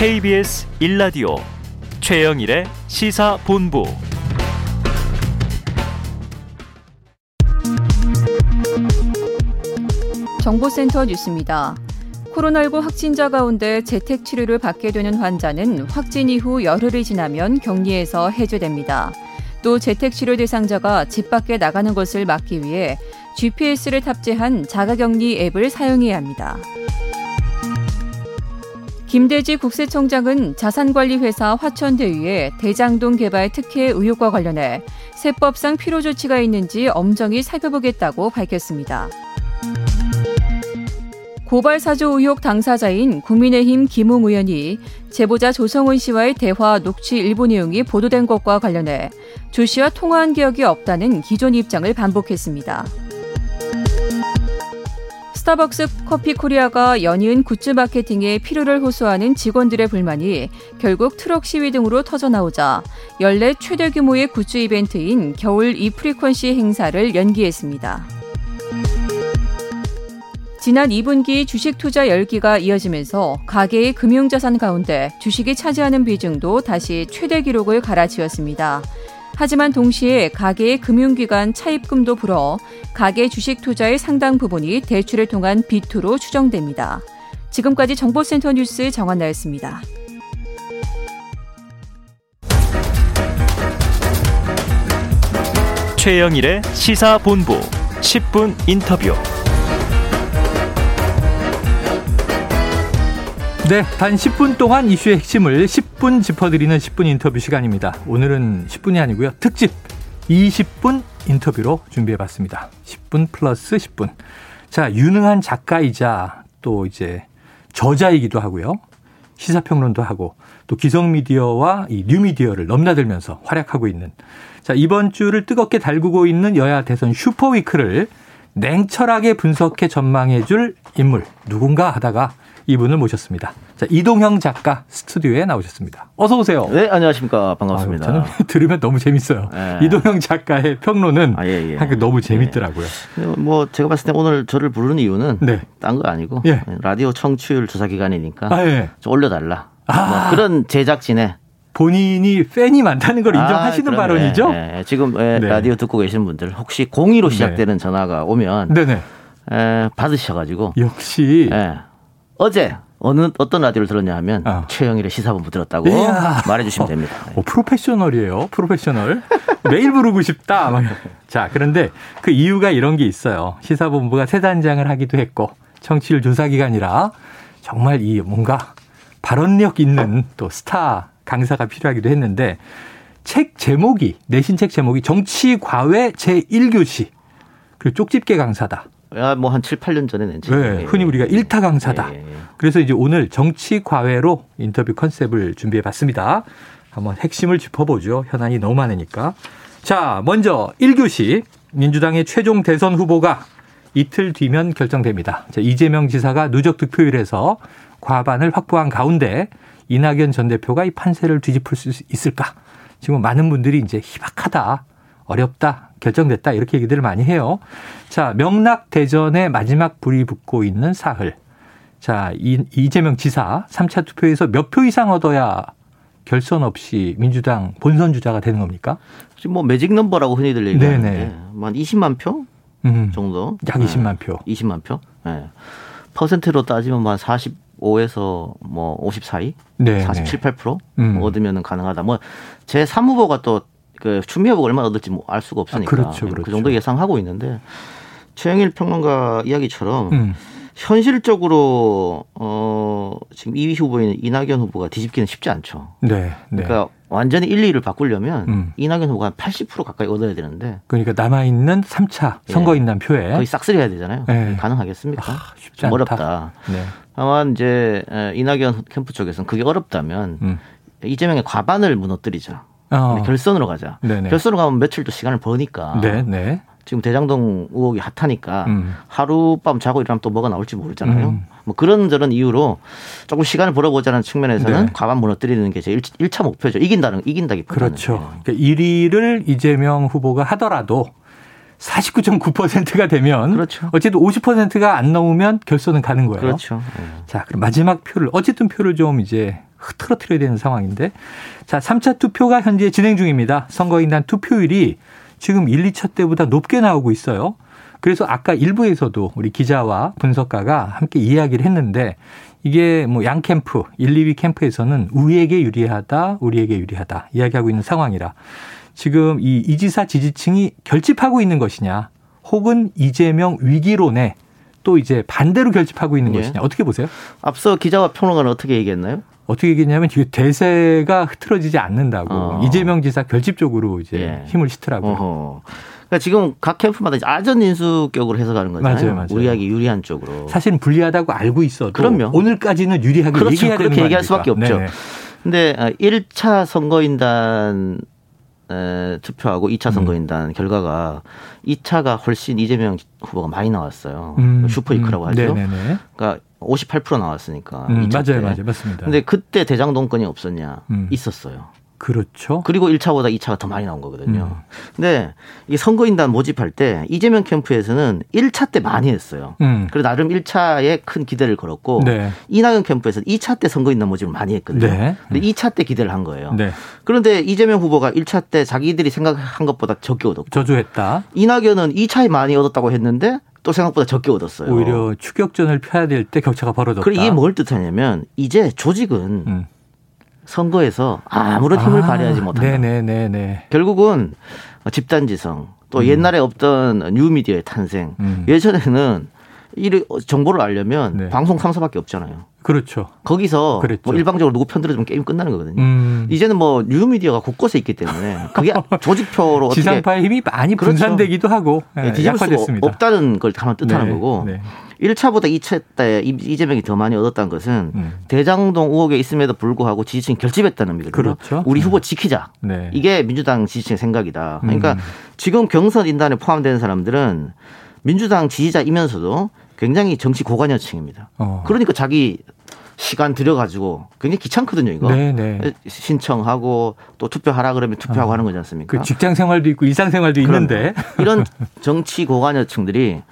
KBS 1라디오 최영일의 시사본부 정보센터 뉴스입니다. 코로나19 확진자 가운데 재택 치료를 받게 되는 환자는 확진 이후 열흘이 지나면 격리에서 해제됩니다. 또 재택 치료 대상자가 집 밖에 나가는 것을 막기 위해 GPS를 탑재한 자가격리 앱을 사용해야 합니다. 김대지 국세청장은 자산관리회사 화천대유의 대장동 개발 특혜 의혹과 관련해 세법상 필요 조치가 있는지 엄정히 살펴보겠다고 밝혔습니다. 고발 사주 의혹 당사자인 국민의힘 김웅 의원이 제보자 조성훈 씨와의 대화 녹취 일부 내용이 보도된 것과 관련해 조 씨와 통화한 기억이 없다는 기존 입장을 반복했습니다. 스타벅스 커피 코리아가 연이은 굿즈 마케팅에 피로를 호소하는 직원들의 불만이 결국 트럭 시위 등으로 터져나오자 연례 최대 규모의 굿즈 이벤트인 겨울 e-frequency 행사를 연기했습니다. 지난 2분기 주식 투자 열기가 이어지면서 가계의 금융자산 가운데 주식이 차지하는 비중도 다시 최대 기록을 갈아치웠습니다. 하지만 동시에 가계의 금융기관 차입금도 불어 가계 주식 투자의 상당 부분이 대출을 통한 비투로 추정됩니다. 지금까지 정보센터 뉴스 정한나였습니다. 최영일의 시사본부 10분 인터뷰. 네, 단 10분 동안 이슈의 핵심을 10분 짚어드리는 10분 인터뷰 시간입니다. 오늘은 10분이 아니고요. 특집 20분 인터뷰로 준비해봤습니다. 10분 플러스 10분. 자, 유능한 작가이자 또 이제 저자이기도 하고요. 시사평론도 하고 또 기성미디어와 이 뉴미디어를 넘나들면서 활약하고 있는 자, 이번 주를 뜨겁게 달구고 있는 여야 대선 super week를 냉철하게 분석해 전망해 줄 인물 누군가 하다가 이분을 모셨습니다. 자, 이동형 작가 스튜디오에 나오셨습니다. 어서 오세요. 네, 안녕하십니까. 반갑습니다. 아유, 저는 들으면 너무 재밌어요. 네. 이동형 작가의 평론은 아, 예, 예. 너무 재밌더라고요. 예. 뭐 제가 봤을 때 오늘 저를 부르는 이유는 네. 딴거 아니고 예. 라디오 청취율 조사 기간이니까 아, 예. 좀 올려달라. 아. 뭐 그런 제작진의 본인이 팬이 많다는 걸 인정하시는 아, 발언이죠? 네. 지금 네. 라디오 듣고 계신 분들 혹시 공의로 시작되는 네. 전화가 오면 네네. 에, 받으셔가지고 역시 예. 어제 어느 어떤 라디오를 들었냐 하면 어. 최영일의 시사본부 들었다고 이야. 말해주시면 됩니다. 오, 프로페셔널이에요. 프로페셔널. 매일 부르고 싶다. 자 그런데 그 이유가 이런 게 있어요. 시사본부가 새 단장을 하기도 했고 청취율 조사 기간이라 정말 이 뭔가 발언력 있는 또 스타 강사가 필요하기도 했는데 책 제목이 내신 책 제목이 정치 과외 제 1교시 그리고 쪽집게 강사다. 뭐한 7, 8년 전에 낸 책. 네, 흔히 우리가 일타 강사다. 예, 예. 그래서 이제 오늘 정치 과외로 인터뷰 컨셉을 준비해 봤습니다. 한번 핵심을 짚어보죠. 현안이 너무 많으니까. 자, 먼저 1교시 민주당의 최종 대선 후보가 이틀 뒤면 결정됩니다. 자, 이재명 지사가 누적 득표율에서 과반을 확보한 가운데 이낙연 전 대표가 이 판세를 뒤집을 수 있을까? 지금 많은 분들이 이제 희박하다, 어렵다, 결정됐다 이렇게 얘기들을 많이 해요. 자, 명락 대전에 마지막 불이 붙고 있는 사흘. 자, 이, 이재명 지사 3차 투표에서 몇 표 이상 얻어야 결선 없이 민주당 본선 주자가 되는 겁니까? 지금 뭐 매직 넘버라고 흔히들 얘기하는데 한 20만 표 음, 정도? 약 20만 표. 20만 표. 네. 퍼센트로 따지면 한 45에서 뭐50 사이, 네, 47, 8% 음. 얻으면 가능하다. 뭐 제 3후보가 또 그 추미애 후보가 얼마나 얻을지 뭐 알 수가 없으니까 아, 그렇죠, 그렇죠. 그 정도 예상하고 있는데 최영일 평론가 이야기처럼 음. 현실적으로 어 지금 2위 후보인 이낙연 후보가 뒤집기는 쉽지 않죠. 네. 네. 그러니까 완전히 1, 2를 바꾸려면 음. 이낙연 후보가 한80% 가까이 얻어야 되는데 그러니까 남아 있는 3차 선거인단 네. 표에 거의 싹쓸이 해야 되잖아요. 네. 가능하겠습니까? 아, 쉽지 않다. 어렵다. 네. 다만 이제 이낙연 캠프 쪽에서는 그게 어렵다면 음. 이재명의 과반을 무너뜨리자. 어. 결선으로 가자. 네네. 결선으로 가면 며칠 또 시간을 버니까. 네네. 네. 지금 대장동 의혹이 핫하니까 음. 하룻밤 자고 일어나면 또 뭐가 나올지 모르잖아요. 음. 뭐 그런 저런 이유로 조금 시간을 벌어보자는 측면에서는 네. 과반 무너뜨리는 게제 1차 목표죠. 이긴다는 이긴다기보다는. 그렇죠. 그러니까 1위를 이재명 후보가 하더라도 49.9%가 되면 그렇죠. 어쨌든 50%가 안 넘으면 결선은 가는 거예요. 그렇죠. 자, 그럼 마지막 표를 어쨌든 표를 좀 이제 흐트러트려야 되는 상황인데. 자, 3차 투표가 현재 진행 중입니다. 선거인단 투표율이 지금 1, 2차 때보다 높게 나오고 있어요. 그래서 아까 일부에서도 우리 기자와 분석가가 함께 이야기를 했는데 이게 뭐 양 캠프, 1, 2위 캠프에서는 우리에게 유리하다, 우리에게 유리하다 이야기하고 있는 상황이라 지금 이 이지사 지지층이 결집하고 있는 것이냐 혹은 이재명 위기론에 또 이제 반대로 결집하고 있는 예. 것이냐 어떻게 보세요? 앞서 기자와 평론가는 어떻게 얘기했나요? 어떻게 얘기했냐면 대세가 흐트러지지 않는다고 어. 이재명 지사 결집적으로 이제 예. 힘을 싣더라고요. 어허. 그러니까 지금 각 캠프마다 아전 인수격으로 해석하는 거잖아요. 맞아요, 맞아요. 우리에게 유리한 쪽으로. 사실은 불리하다고 알고 있어도 그럼요. 오늘까지는 유리하게 그렇죠. 얘기해야 그렇게 얘기할 수밖에 없죠. 네 근데 1차 어, 선거인단 투표하고 2차 선거인단 음. 결과가 2차가 훨씬 이재명 후보가 많이 나왔어요. 음. 슈퍼이크라고 음. 하죠. 네네네. 그러니까 58% 나왔으니까. 음, 맞아요, 맞아요, 맞습니다. 근데 그때 대장동권이 없었냐? 음. 있었어요. 그렇죠. 그리고 1차보다 2차가 더 많이 나온 거거든요. 음. 근데 이 선거인단 모집할 때 이재명 캠프에서는 1차 때 많이 했어요. 음. 그래서 나름 1차에 큰 기대를 걸었고 네. 이낙연 캠프에서는 2차 때 선거인단 모집을 많이 했거든요. 네. 근데 2차 때 기대를 한 거예요. 네. 그런데 이재명 후보가 1차 때 자기들이 생각한 것보다 적게 얻었고 저조했다. 이낙연은 2차에 많이 얻었다고 했는데 또 생각보다 적게 얻었어요. 오히려 추격전을 펴야 될 때 격차가 벌어졌다. 그리고 이게 뭘 뜻하냐면 이제 조직은 음. 선거에서 아무런 힘을 아, 발휘하지 못한다. 네네네네. 결국은 집단지성 또 음. 옛날에 없던 뉴미디어의 탄생. 음. 예전에는 이 정보를 알려면 네. 방송 3사밖에 없잖아요. 그렇죠. 거기서 뭐 일방적으로 누구 편 들어주면 게임 끝나는 거거든요. 음. 이제는 뭐 뉴미디어가 곳곳에 있기 때문에 그게 조직표로 어떻게 지상파의 힘이 많이 그렇죠. 분산되기도 그렇죠. 하고 네, 뒤집을 수 없다는 걸 가만 뜻하는 네. 거고 네. 1차보다 2차 때 이재명이 더 많이 얻었다는 것은 음. 대장동 의혹에 있음에도 불구하고 지지층이 결집했다는 의미거든요. 그렇죠. 우리 후보 지키자. 네. 이게 민주당 지지층의 생각이다. 그러니까 음. 지금 경선 인단에 포함되는 사람들은 민주당 지지자이면서도 굉장히 정치 고관여층입니다. 어. 그러니까 자기 시간 들여가지고 굉장히 귀찮거든요, 이거. 네네. 네. 신청하고 또 투표하라 그러면 투표하고 어. 하는 거지 않습니까? 그 직장 생활도 있고 일상 생활도 있는데. 이런 정치 고관여층들이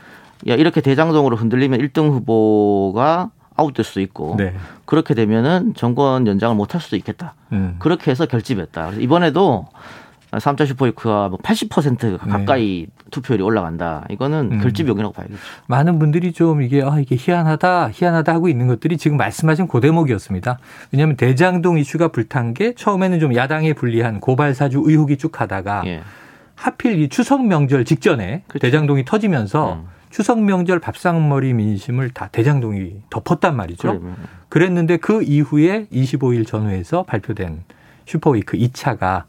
야, 이렇게 대장동으로 흔들리면 1등 후보가 아웃될 수도 있고 네. 그렇게 되면은 정권 연장을 못 할 수도 있겠다. 음. 그렇게 해서 결집했다. 그래서 이번에도 3차 슈퍼위크가 뭐 80% 가까이 네. 투표율이 올라간다. 이거는 음. 결집 요인이라고 봐야겠죠. 많은 분들이 좀 이게 아 이게 희한하다, 희한하다 하고 있는 것들이 지금 말씀하신 그 대목이었습니다. 왜냐하면 대장동 이슈가 불탄 게 처음에는 좀 야당에 불리한 고발 사주 의혹이 쭉 가다가 예. 하필 이 추석 명절 직전에 그렇죠. 대장동이 터지면서 음. 추석 명절 밥상머리 민심을 다 대장동이 덮었단 말이죠. 그래. 그랬는데 그 이후에 25일 전후에서 발표된 super week 2차가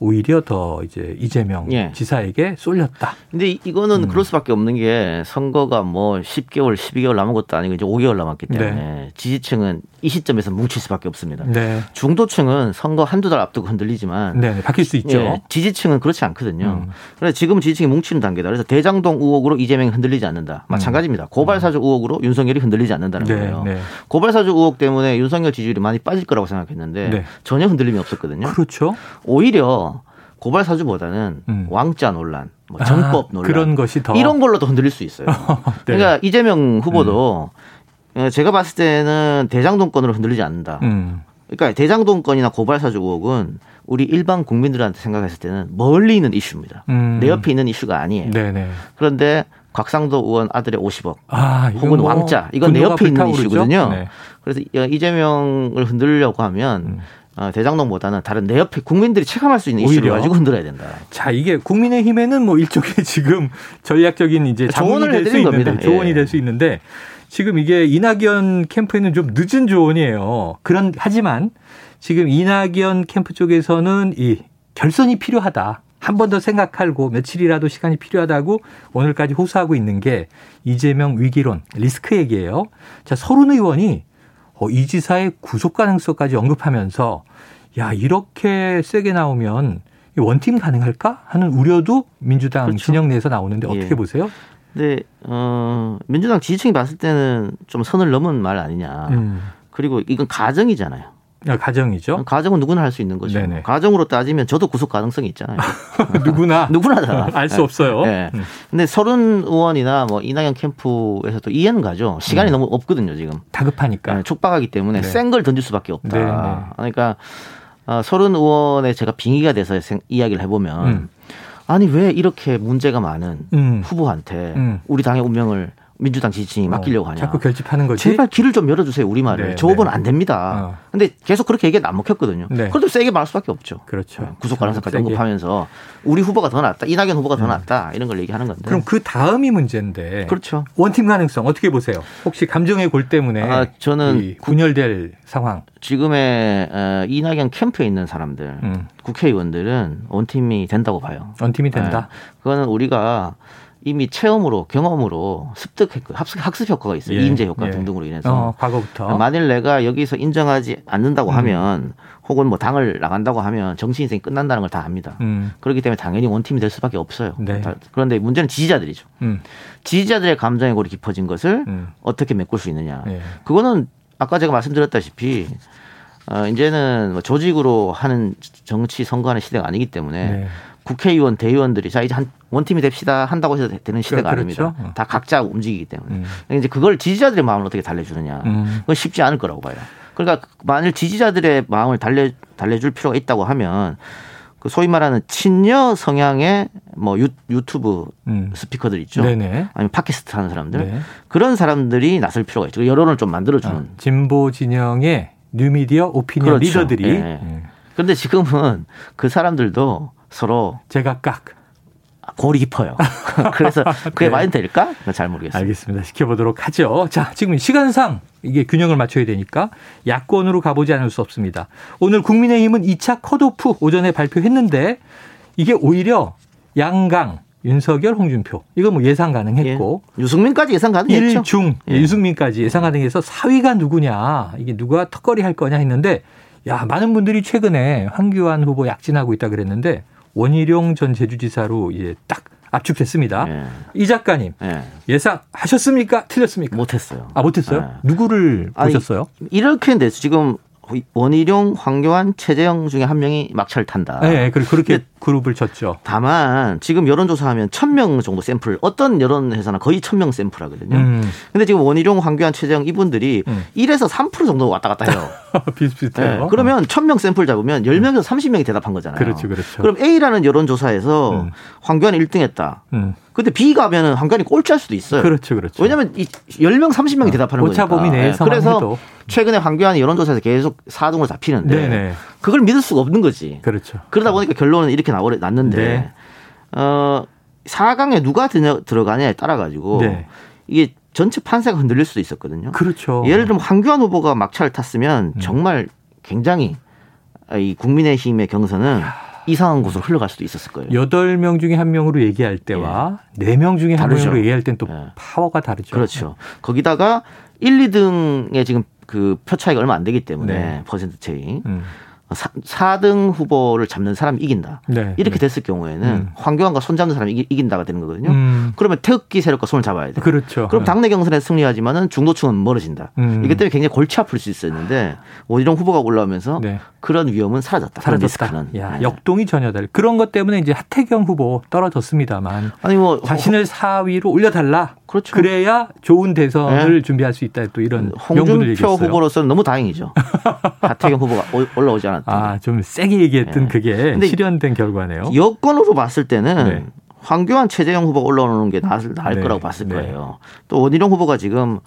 오히려 더 이제 이재명 예. 지사에게 쏠렸다. 근데 이거는 음. 그럴 수밖에 없는 게 선거가 뭐 10개월, 12개월 남은 것도 아니고 이제 5개월 남았기 때문에 네. 지지층은 이 시점에서 뭉칠 수밖에 없습니다. 네. 중도층은 선거 한두 달 앞두고 흔들리지만 네, 네, 바뀔 수 있죠. 예, 지지층은 그렇지 않거든요. 음. 그래서 지금 지지층이 뭉치는 단계다. 그래서 대장동 의혹으로 이재명이 흔들리지 않는다. 음. 마찬가지입니다. 고발사주 의혹으로 윤석열이 흔들리지 않는다는 네, 거예요. 네. 고발사주 의혹 때문에 윤석열 지지율이 많이 빠질 거라고 생각했는데 네. 전혀 흔들림이 없었 거든요. 그렇죠. 오히려 고발 사주보다는 음. 왕자 논란, 뭐 정법 아, 논란 그런 것이 더 이런 걸로 더 흔들릴 수 있어요. 네. 그러니까 이재명 후보도 음. 제가 봤을 때는 대장동권으로 흔들리지 않는다. 음. 그러니까 대장동권이나 고발 사주 의혹은 우리 일반 국민들한테 생각했을 때는 멀리 있는 이슈입니다. 음. 내 옆에 있는 이슈가 아니에요. 네네. 그런데 곽상도 의원 아들의 50억 아, 혹은 뭐 왕자 이건 내 옆에 있는 이슈거든요. 네. 그래서 이재명을 흔들려고 하면 음. 어, 대장동보다는 다른 내 옆에 국민들이 체감할 수 있는 이슈를 가지고 흔들어야 된다. 자, 이게 국민의힘에는 뭐 일종의 지금 전략적인 이제 자원이 될수 있는데 조언이 예. 될수 있는데 지금 이게 이낙연 캠프에는 좀 늦은 조언이에요. 그런 하지만 지금 이낙연 캠프 쪽에서는 이 결선이 필요하다. 한 번 더 생각하고 며칠이라도 시간이 필요하다고 오늘까지 호소하고 있는 게 이재명 위기론 리스크 얘기예요. 자, 서른 의원이 어, 이 지사의 구속 가능성까지 언급하면서 야 이렇게 세게 나오면 원팀 가능할까 하는 우려도 민주당 그렇죠. 진영 내에서 나오는데 어떻게 예. 보세요? 네, 어, 민주당 지지층이 봤을 때는 좀 선을 넘은 말 아니냐. 음. 그리고 이건 가정이잖아요. 아, 가정이죠. 가정은 누구나 할 수 있는 거죠. 네네. 가정으로 따지면 저도 구속 가능성이 있잖아요. 누구나 누구나 알수 네. 없어요. 네. 음. 근데 서른 의원이나 뭐 이낙연 캠프에서도 이해는 가죠. 시간이 음. 너무 없거든요 지금. 다급하니까. 네, 촉박하기 때문에 네. 센걸 던질 수밖에 없다. 네네. 네. 그러니까 어, 서른 의원의 제가 빙의가 돼서 생, 이야기를 해보면 음. 아니 왜 이렇게 문제가 많은 음. 후보한테 음. 우리 당의 운명을 민주당 지지층이 어, 맡기려고 하냐. 자꾸 결집하는 거지. 제발 길을 좀 열어주세요 우리 말을. 네, 저 법은 네. 안 됩니다. 어. 근데 계속 그렇게 얘기가 안 먹혔거든요. 네. 그래도 세게 말할 수밖에 없죠. 그렇죠. 네, 구속 가능성까지 언급하면서 우리 후보가 더 낫다, 이낙연 후보가 더 음. 낫다 이런 걸 얘기하는 건데. 그럼 그 다음이 문제인데. 그렇죠. 원팀 가능성 어떻게 보세요? 혹시 감정의 골 때문에 아, 저는 분열될 상황. 지금의 어, 이낙연 캠프에 있는 사람들, 음. 국회의원들은 원팀이 된다고 봐요. 원팀이 된다. 네. 그거는 우리가 이미 체험으로 경험으로 습득했고 학습, 학습 효과가 있어요. 예, 이인제 효과 예. 등등으로 인해서. 어, 과거부터. 만일 내가 여기서 인정하지 않는다고 음. 하면 혹은 뭐 당을 나간다고 하면 정치 인생이 끝난다는 걸 다 압니다. 음. 그렇기 때문에 당연히 원팀이 될 수밖에 없어요. 네. 그런데 문제는 지지자들이죠. 음. 지지자들의 감정의 골이 깊어진 것을 음. 어떻게 메꿀 수 있느냐. 예. 그거는 아까 제가 말씀드렸다시피 어, 이제는 뭐 조직으로 하는 정치 선거하는 시대가 아니기 때문에 네. 국회의원, 대의원들이 자 이제 한 원팀이 됩시다 한다고 해서 되는 시대가 그렇죠. 아닙니다. 어. 다 각자 움직이기 때문에 음. 이제 그걸 지지자들의 마음을 어떻게 달래주느냐 음. 그건 쉽지 않을 거라고 봐요. 그러니까 만일 지지자들의 마음을 달래 달래줄 필요가 있다고 하면 그 소위 말하는 친여 성향의 뭐 유, 유튜브 음. 스피커들 있죠. 네네. 아니면 팟캐스트 하는 사람들 네. 그런 사람들이 나설 필요가 있죠. 여론을 좀 만들어주는 아, 진보 진영의 뉴미디어 오피니언 그렇죠. 리더들이. 네. 네. 그런데 지금은 그 사람들도 서로 제각각 골이 깊어요. 그래서 그게 네. 많이 될까? 잘 모르겠어요. 알겠습니다. 지켜보도록 하죠. 자, 지금 시간상 이게 균형을 맞춰야 되니까 야권으로 가보지 않을 수 없습니다. 오늘 국민의힘은 2차 컷오프 오전에 발표했는데 이게 오히려 양강, 윤석열, 홍준표 이거 뭐 예상 가능했고 예. 유승민까지 예상 가능했죠. 1중 예. 유승민까지 예상 가능해서 4위가 누구냐 이게 누가 턱걸이 할 거냐 했는데 야 많은 분들이 최근에 황교안 후보 약진하고 있다 그랬는데 원희룡 전 제주지사로 이제 딱 압축됐습니다. 네. 이 작가님 네. 예상 하셨습니까? 틀렸습니까? 못했어요. 아 못했어요? 네. 누구를 아니, 보셨어요? 이렇게 했는데 지금 원희룡, 황교안, 최재형 중에 한 명이 막차를 탄다. 네, 그렇게 그룹을 쳤죠. 다만 지금 여론조사하면 1000명 정도 샘플 어떤 여론회사나 거의 1000명 샘플 하거든요. 음. 근데 지금 원희룡, 황교안, 최재형 이분들이 음. 1에서 3% 정도 왔다 갔다 해요. 비슷비슷해요. 네, 그러면 1000명 샘플 잡으면 10명에서 30명이 대답한 거잖아요. 그렇죠, 그렇죠. 그럼 A라는 여론조사에서 음. 황교안이 1등 했다. 음. 근데 B 가면은 황교안이 꼴찌할 수도 있어요. 그렇죠, 그렇죠. 왜냐하면 이 10명, 30명이 어, 대답하는 거니까. 오차범위 내에서 네. 그래서 해도. 최근에 황교안이 여론조사에서 계속 4등으로 잡히는데 네네. 그걸 믿을 수가 없는 거지. 그렇죠. 그러다 보니까 결론은 이렇게 나오 났는데 네. 어 4강에 누가 들어가냐에 따라 가지고 네. 이게 전체 판세가 흔들릴 수도 있었거든요. 그렇죠. 예를 들면 황교안 후보가 막차를 탔으면 음. 정말 굉장히 이 국민의힘의 경선은 이상한 곳으로 흘러갈 수도 있었을 거예요. 여덟 명 중에 한 명으로 얘기할 때와 네 명 중에 한 명으로 얘기할 땐또 예. 파워가 다르죠. 그렇죠. 거기다가 1, 2등에 지금 그 표 차이가 얼마 안 되기 때문에 네. 퍼센트 차이. 음. 4, 등 후보를 잡는 사람이 이긴다. 네. 이렇게 됐을 경우에는 음. 황교안과 손 잡는 사람이 이긴다가 되는 거거든요. 음. 그러면 태극기 세력과 손을 잡아야 돼. 그렇죠. 그럼 당내 경선에 승리하지만은 중도층은 멀어진다. 음. 이기 때문에 굉장히 골치 아플 수 있었는데 오히려 후보가 올라오면서 네. 그런 위험은 사라졌다. 사라졌다. 야, 네. 역동이 전혀 다르. 그런 것 때문에 이제 하태경 후보 떨어졌습니다만 아니 뭐 자신을 4위로 올려달라. 그렇죠. 그래야 좋은 대선을 네. 준비할 수 있다. 또 이런 홍준표 후보로서는 너무 다행이죠. 하태경 후보가 올라오지 않 았다. 아, 좀 세게 얘기했던 네. 그게 실현된 결과네요. 여권으로 봤을 때는 네. 황교안 최재형 후보가 올라오는 게 나을, 나을 네. 거라고 봤을 네. 거예요. 또 원희룡 후보가 지금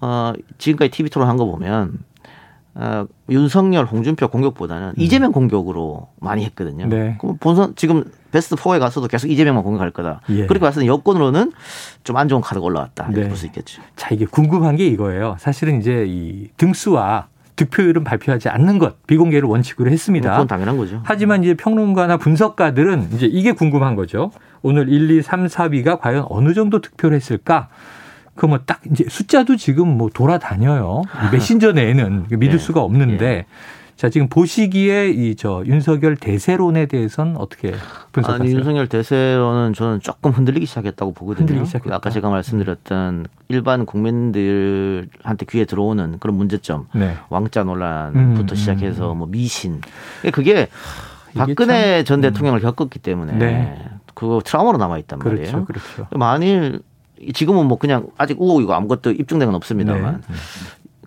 어 지금까지 TV 토론 한 거 보면 어, 윤석열, 홍준표 공격보다는 음. 이재명 공격으로 많이 했거든요. 네. 그럼 본선 지금 베스트 4에 가서도 계속 이재명만 공격할 거다. 예. 그렇게 봤을 때 여권으로는 좀 안 좋은 카드가 올라왔다. 이렇게 네. 볼수 있겠죠. 자, 이게 궁금한 게 이거예요. 사실은 이제 이 등수와 득표율은 발표하지 않는 것 비공개를 원칙으로 했습니다. 그건 당연한 거죠. 하지만 이제 평론가나 분석가들은 이제 이게 궁금한 거죠. 오늘 1, 2, 3, 4위가 과연 어느 정도 득표를 했을까? 그 뭐 딱 이제 숫자도 지금 뭐 돌아다녀요. 메신저 내에는 믿을 예. 수가 없는데 예. 자, 지금 보시기에 이 저 윤석열 대세론에 대해서는 어떻게 분석하세요? 아니, 윤석열 대세론은 저는 조금 흔들리기 시작했다고 보거든요. 흔들리기 시작했다. 아까 제가 말씀드렸던 일반 국민들한테 귀에 들어오는 그런 문제점, 네. 왕자 논란부터 음, 시작해서 뭐 미신. 그게 박근혜 전 음. 대통령을 겪었기 때문에 네. 그거 트라우마로 남아 있단 그렇죠, 말이에요. 그렇죠. 만일 지금은 뭐 그냥 아직 오 이거 아무것도 입증된 건 없습니다만 네.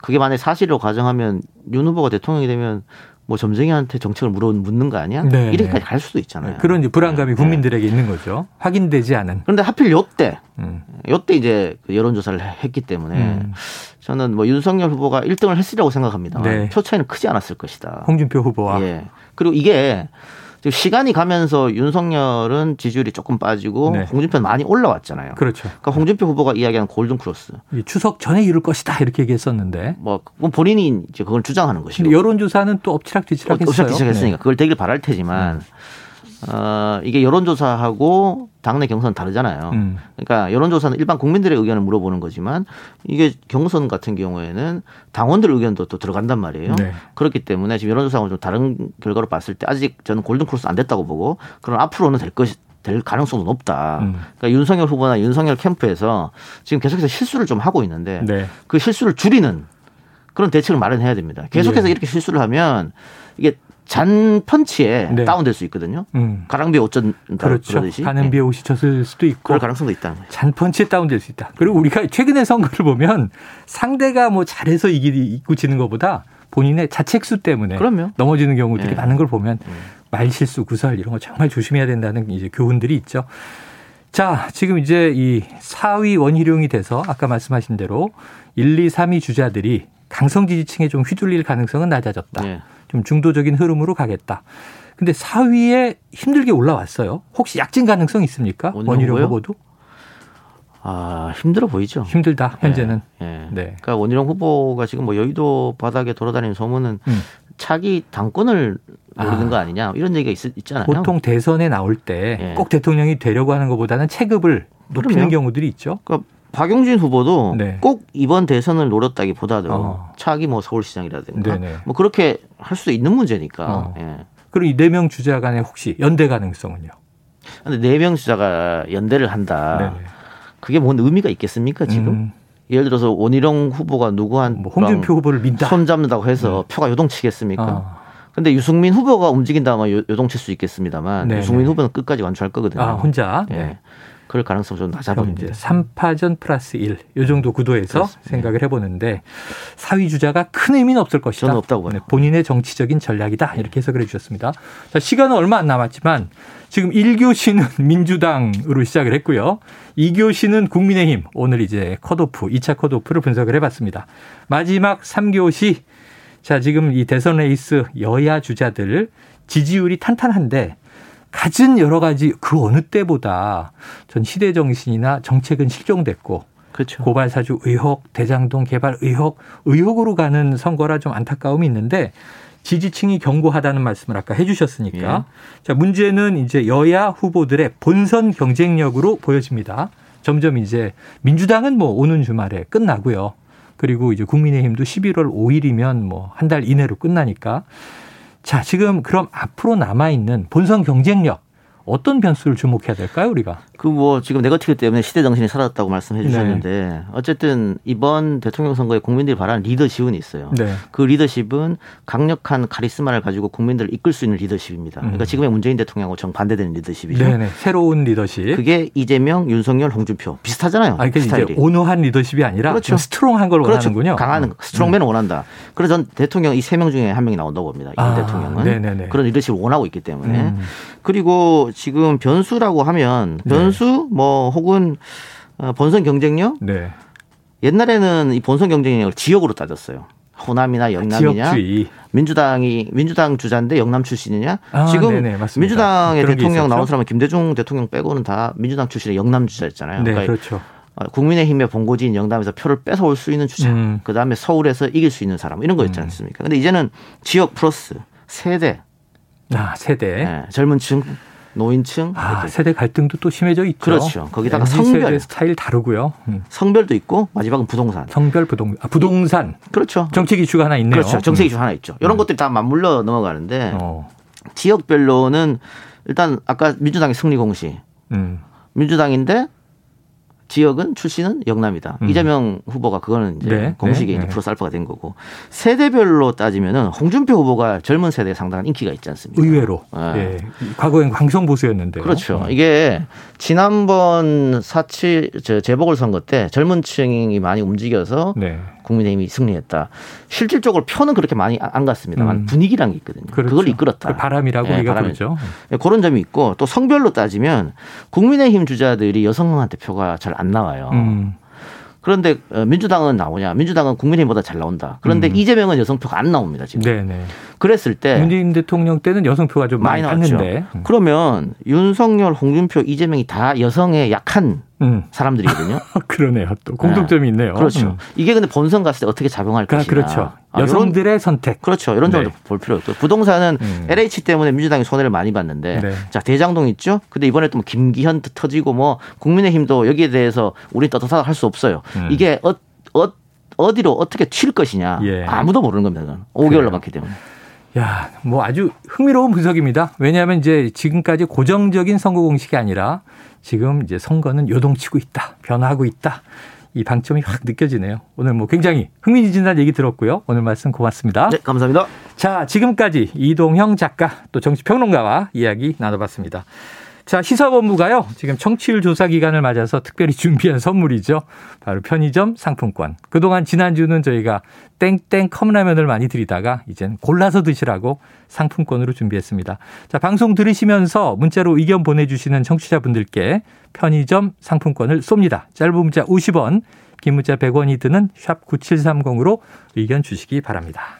그게 만약 사실로 가정하면 윤 후보가 대통령이 되면 뭐 점쟁이한테 정책을 물어 묻는 거 아니야? 네. 이렇게까지 갈 수도 있잖아요. 그런 불안감이 네. 국민들에게 있는 거죠. 확인되지 않은. 그런데 하필 요때, 음. 요때 이제 그 여론 조사를 했기 때문에 음. 저는 뭐 윤석열 후보가 1등을 했으리라고 생각합니다. 네. 표 차이는 크지 않았을 것이다. 홍준표 후보와. 예. 그리고 이게 시간이 가면서 윤석열은 지지율이 조금 빠지고 네. 홍준표는 많이 올라왔잖아요. 그렇죠. 그러니까 홍준표 후보가 이야기하는 골든 크로스. 추석 전에 이룰 것이다 이렇게 얘기했었는데. 뭐 본인이 이제 그걸 주장하는 것이고. 여론조사는 또 엎치락뒤치락 했어요. 엎치락뒤치락했으니까 네. 그걸 되길 바랄 테지만. 네. 어, 이게 여론조사하고 당내 경선 다르잖아요. 음. 그러니까 여론조사는 일반 국민들의 의견을 물어보는 거지만 이게 경선 같은 경우에는 당원들 의견도 또 들어간단 말이에요. 네. 그렇기 때문에 지금 여론조사하고 좀 다른 결과로 봤을 때 아직 저는 골든크로스 안 됐다고 보고 그럼 앞으로는 될 것이 될 가능성도 높다. 음. 그러니까 윤석열 후보나 윤석열 캠프에서 지금 계속해서 실수를 좀 하고 있는데 네. 그 실수를 줄이는 그런 대책을 마련해야 됩니다. 계속해서 예. 이렇게 실수를 하면 이게 잔 펀치에 네. 다운될 수 있거든요. 음. 가랑비에 옷 젖는다 그렇죠. 그러듯이. 가는 비에 옷이 젖을 수도 있고. 그럴 가능성도 있다. 잔 펀치에 다운될 수 있다. 그리고 우리가 최근의 선거를 보면 상대가 뭐 잘해서 이기고 지는 것보다 본인의 자책수 때문에 그럼요. 넘어지는 경우들이 네. 많은 걸 보면 네. 말실수, 구설 이런 거 정말 조심해야 된다는 이제 교훈들이 있죠. 자, 지금 이제 이 4위 원희룡이 돼서 아까 말씀하신 대로 1, 2, 3위 주자들이 강성 지지층에 좀 휘둘릴 가능성은 낮아졌다. 네. 좀 중도적인 흐름으로 가겠다. 근데 4위에 힘들게 올라왔어요. 혹시 약진 가능성 있습니까? 원희룡 후보도? 아 힘들어 보이죠. 힘들다 현재는. 네. 네. 네. 그러니까 원희룡 후보가 지금 뭐 여의도 바닥에 돌아다니는 소문은 음. 차기 당권을 노리는 아. 거 아니냐 이런 얘기가 있, 잖아요 보통 대선에 나올 때꼭 네. 대통령이 되려고 하는 것보다는 체급을 높이는 그럼요. 경우들이 있죠. 그러니까 박용진 후보도 네. 꼭 이번 대선을 노렸다기보다도 어. 차기 뭐 서울시장이라든가 네네. 뭐 그렇게 할 수 있는 문제니까. 어. 예. 그리고 이네 명 주자 간에 혹시 연대 가능성은요? 근데 네 명 주자가 연대를 한다. 네네. 그게 뭔 의미가 있겠습니까 지금? 음. 예를 들어서 원희룡 후보가 누구한 뭐 홍준표 후보를 민다 손 잡는다고 해서 네. 표가 요동치겠습니까? 어. 근데 유승민 후보가 움직인다면 요동칠 수 있겠습니다만 네네. 유승민 후보는 끝까지 완주할 거거든요. 아, 혼자. 예. 네. 그럴 가능성 좀 낮아 보입니다. 3파전 플러스 1. 요 정도 구도에서 그렇습니다. 생각을 해보는데 사위 주자가 큰 의미는 없을 것이다. 저는 없다고 봐요. 네, 본인의 정치적인 전략이다. 이렇게 해석을 해 주셨습니다. 자, 시간은 얼마 안 남았지만 지금 1교시는 민주당으로 시작을 했고요. 2교시는 국민의힘. 오늘 이제 컷오프, 2차 컷오프를 분석을 해봤습니다. 마지막 3교시. 자, 지금 이 대선 레이스 여야 주자들 지지율이 탄탄한데 가진 여러 가지 그 어느 때보다 전 시대 정신이나 정책은 실종됐고 그렇죠. 고발 사주 의혹, 대장동 개발 의혹, 의혹으로 가는 선거라 좀 안타까움이 있는데 지지층이 견고하다는 말씀을 아까 해주셨으니까 예. 자 문제는 이제 여야 후보들의 본선 경쟁력으로 보여집니다. 점점 이제 민주당은 뭐 오는 주말에 끝나고요. 그리고 이제 국민의힘도 11월 5일이면 뭐 한 달 이내로 끝나니까 자, 지금 그럼 앞으로 남아있는 본선 경쟁력 어떤 변수를 주목해야 될까요, 우리가? 그 뭐 지금 네거티브 때문에 시대 정신이 사라졌다고 말씀해 주셨는데 네. 어쨌든 이번 대통령 선거에 국민들이 바라는 리더십은 있어요. 네. 그 리더십은 강력한 카리스마를 가지고 국민들을 이끌 수 있는 리더십입니다. 그러니까 음. 지금의 문재인 대통령하고 정반대되는 리더십이죠. 네네. 새로운 리더십. 그게 이재명, 윤석열, 홍준표 비슷하잖아요. 아, 그러니까 스타일이. 온화한 리더십이 아니라 그렇죠. strong한 걸 그렇죠. 원하는군요. 강한 음. strongman을 음. 원한다. 그래서 전 대통령 이 세 명 중에 한 명이 나온다고 봅니다. 이 아, 대통령은 네네네. 그런 리더십을 원하고 있기 때문에 음. 그리고 지금 변수라고 하면 네. 변수 네. 뭐 혹은 어, 본선 경쟁력 네. 옛날에는 이 본선 경쟁력을 지역으로 따졌어요. 호남이나 영남이냐 지역주의. 민주당이 민주당 주자인데 영남 출신이냐 아, 지금 네네, 민주당의 대통령 나온 사람은 김대중 대통령 빼고는 다 민주당 출신의 영남 주자였잖아요. 네, 그러니까 그렇죠. 어, 국민의힘의 본고지인 영남에서 표를 뺏어올 수 있는 주자, 음. 그 다음에 서울에서 이길 수 있는 사람 이런 거였지 음. 않습니까? 근데 이제는 지역 플러스 세대 아, 세대. 네, 젊은 층 노인층 아, 세대 갈등도 또 심해져 있죠. 그렇죠. 거기다가 성별 스타일 다르고요. 음. 성별도 있고 마지막은 부동산. 성별 부동 아, 부동산. 그렇죠. 정책 이슈가 하나 있네요. 그렇죠. 정책 이슈 음. 하나 있죠. 이런 음. 것들이 다 맞물려 넘어가는데 어. 지역별로는 일단 아까 민주당의 승리 공시. 음. 민주당인데 지역은 출신은 영남이다. 음. 이재명 후보가 그거는 이제 네, 공식에 네, 이제 네. 플러스 알파가 된 거고 세대별로 따지면은 홍준표 후보가 젊은 세대에 상당한 인기가 있지 않습니까? 의외로. 네. 네. 과거엔 강성 보수였는데. 그렇죠. 음. 이게 지난번 사치 재보궐 선거 때 젊은 층이 많이 움직여서 네. 국민의힘이 승리했다. 실질적으로 표는 그렇게 많이 안 갔습니다만 음. 분위기란 게 있거든요. 그렇죠. 그걸 이끌었다. 그 바람이라고 네, 우리가 그러죠. 네, 그런 점이 있고 또 성별로 따지면 국민의힘 주자들이 여성한테 표가 잘안 나와요. 음. 그런데 어, 민주당은 나오냐? 민주당은 국민의힘보다 잘 나온다. 그런데 음. 이재명은 여성표가 안 나옵니다 지금. 네네. 그랬을 때 문재인 대통령 때는 여성표가 좀 많이, 많이 나왔는데. 음. 그러면 윤석열, 홍준표, 이재명이 다 여성에 약한 음. 사람들이거든요. 그러네요. 또 공통점이 네. 있네요. 그렇죠. 음. 이게 근데 본선 갔을 때 어떻게 작용할 까 것이냐. 그렇죠. 아, 여성들의 이런, 선택. 그렇죠. 이런 점도 네. 볼 필요 있고 부동산은 음. LH 때문에 민주당이 손해를 많이 봤는데 네. 자 대장동 있죠. 근데 이번에 또 뭐 김기현 터지고 뭐 국민의힘도 여기에 대해서 우리 떳떳하다 할 수 없어요. 음. 이게 어, 어, 어디로 어떻게 튈 것이냐 예. 아무도 모르는 겁니다. 5개월 남았기 때문에. 야, 뭐 아주 흥미로운 분석입니다. 왜냐하면 이제 지금까지 고정적인 선거 공식이 아니라 지금 이제 선거는 요동치고 있다. 변화하고 있다. 이 방점이 확 느껴지네요. 오늘 뭐 굉장히 흥미진진한 얘기 들었고요. 오늘 말씀 고맙습니다. 네, 감사합니다. 자, 지금까지 이동형 작가 또 정치평론가와 이야기 나눠봤습니다. 자, 시사본부가요. 지금 청취율 조사 기간을 맞아서 특별히 준비한 선물이죠. 바로 편의점 상품권. 그동안 지난주는 저희가 땡땡 컵라면을 많이 드리다가 이젠 골라서 드시라고 상품권으로 준비했습니다. 자, 방송 들으시면서 문자로 의견 보내주시는 청취자분들께 편의점 상품권을 쏩니다. 짧은 문자 50원, 긴 문자 100원이 드는 샵 9730으로 의견 주시기 바랍니다.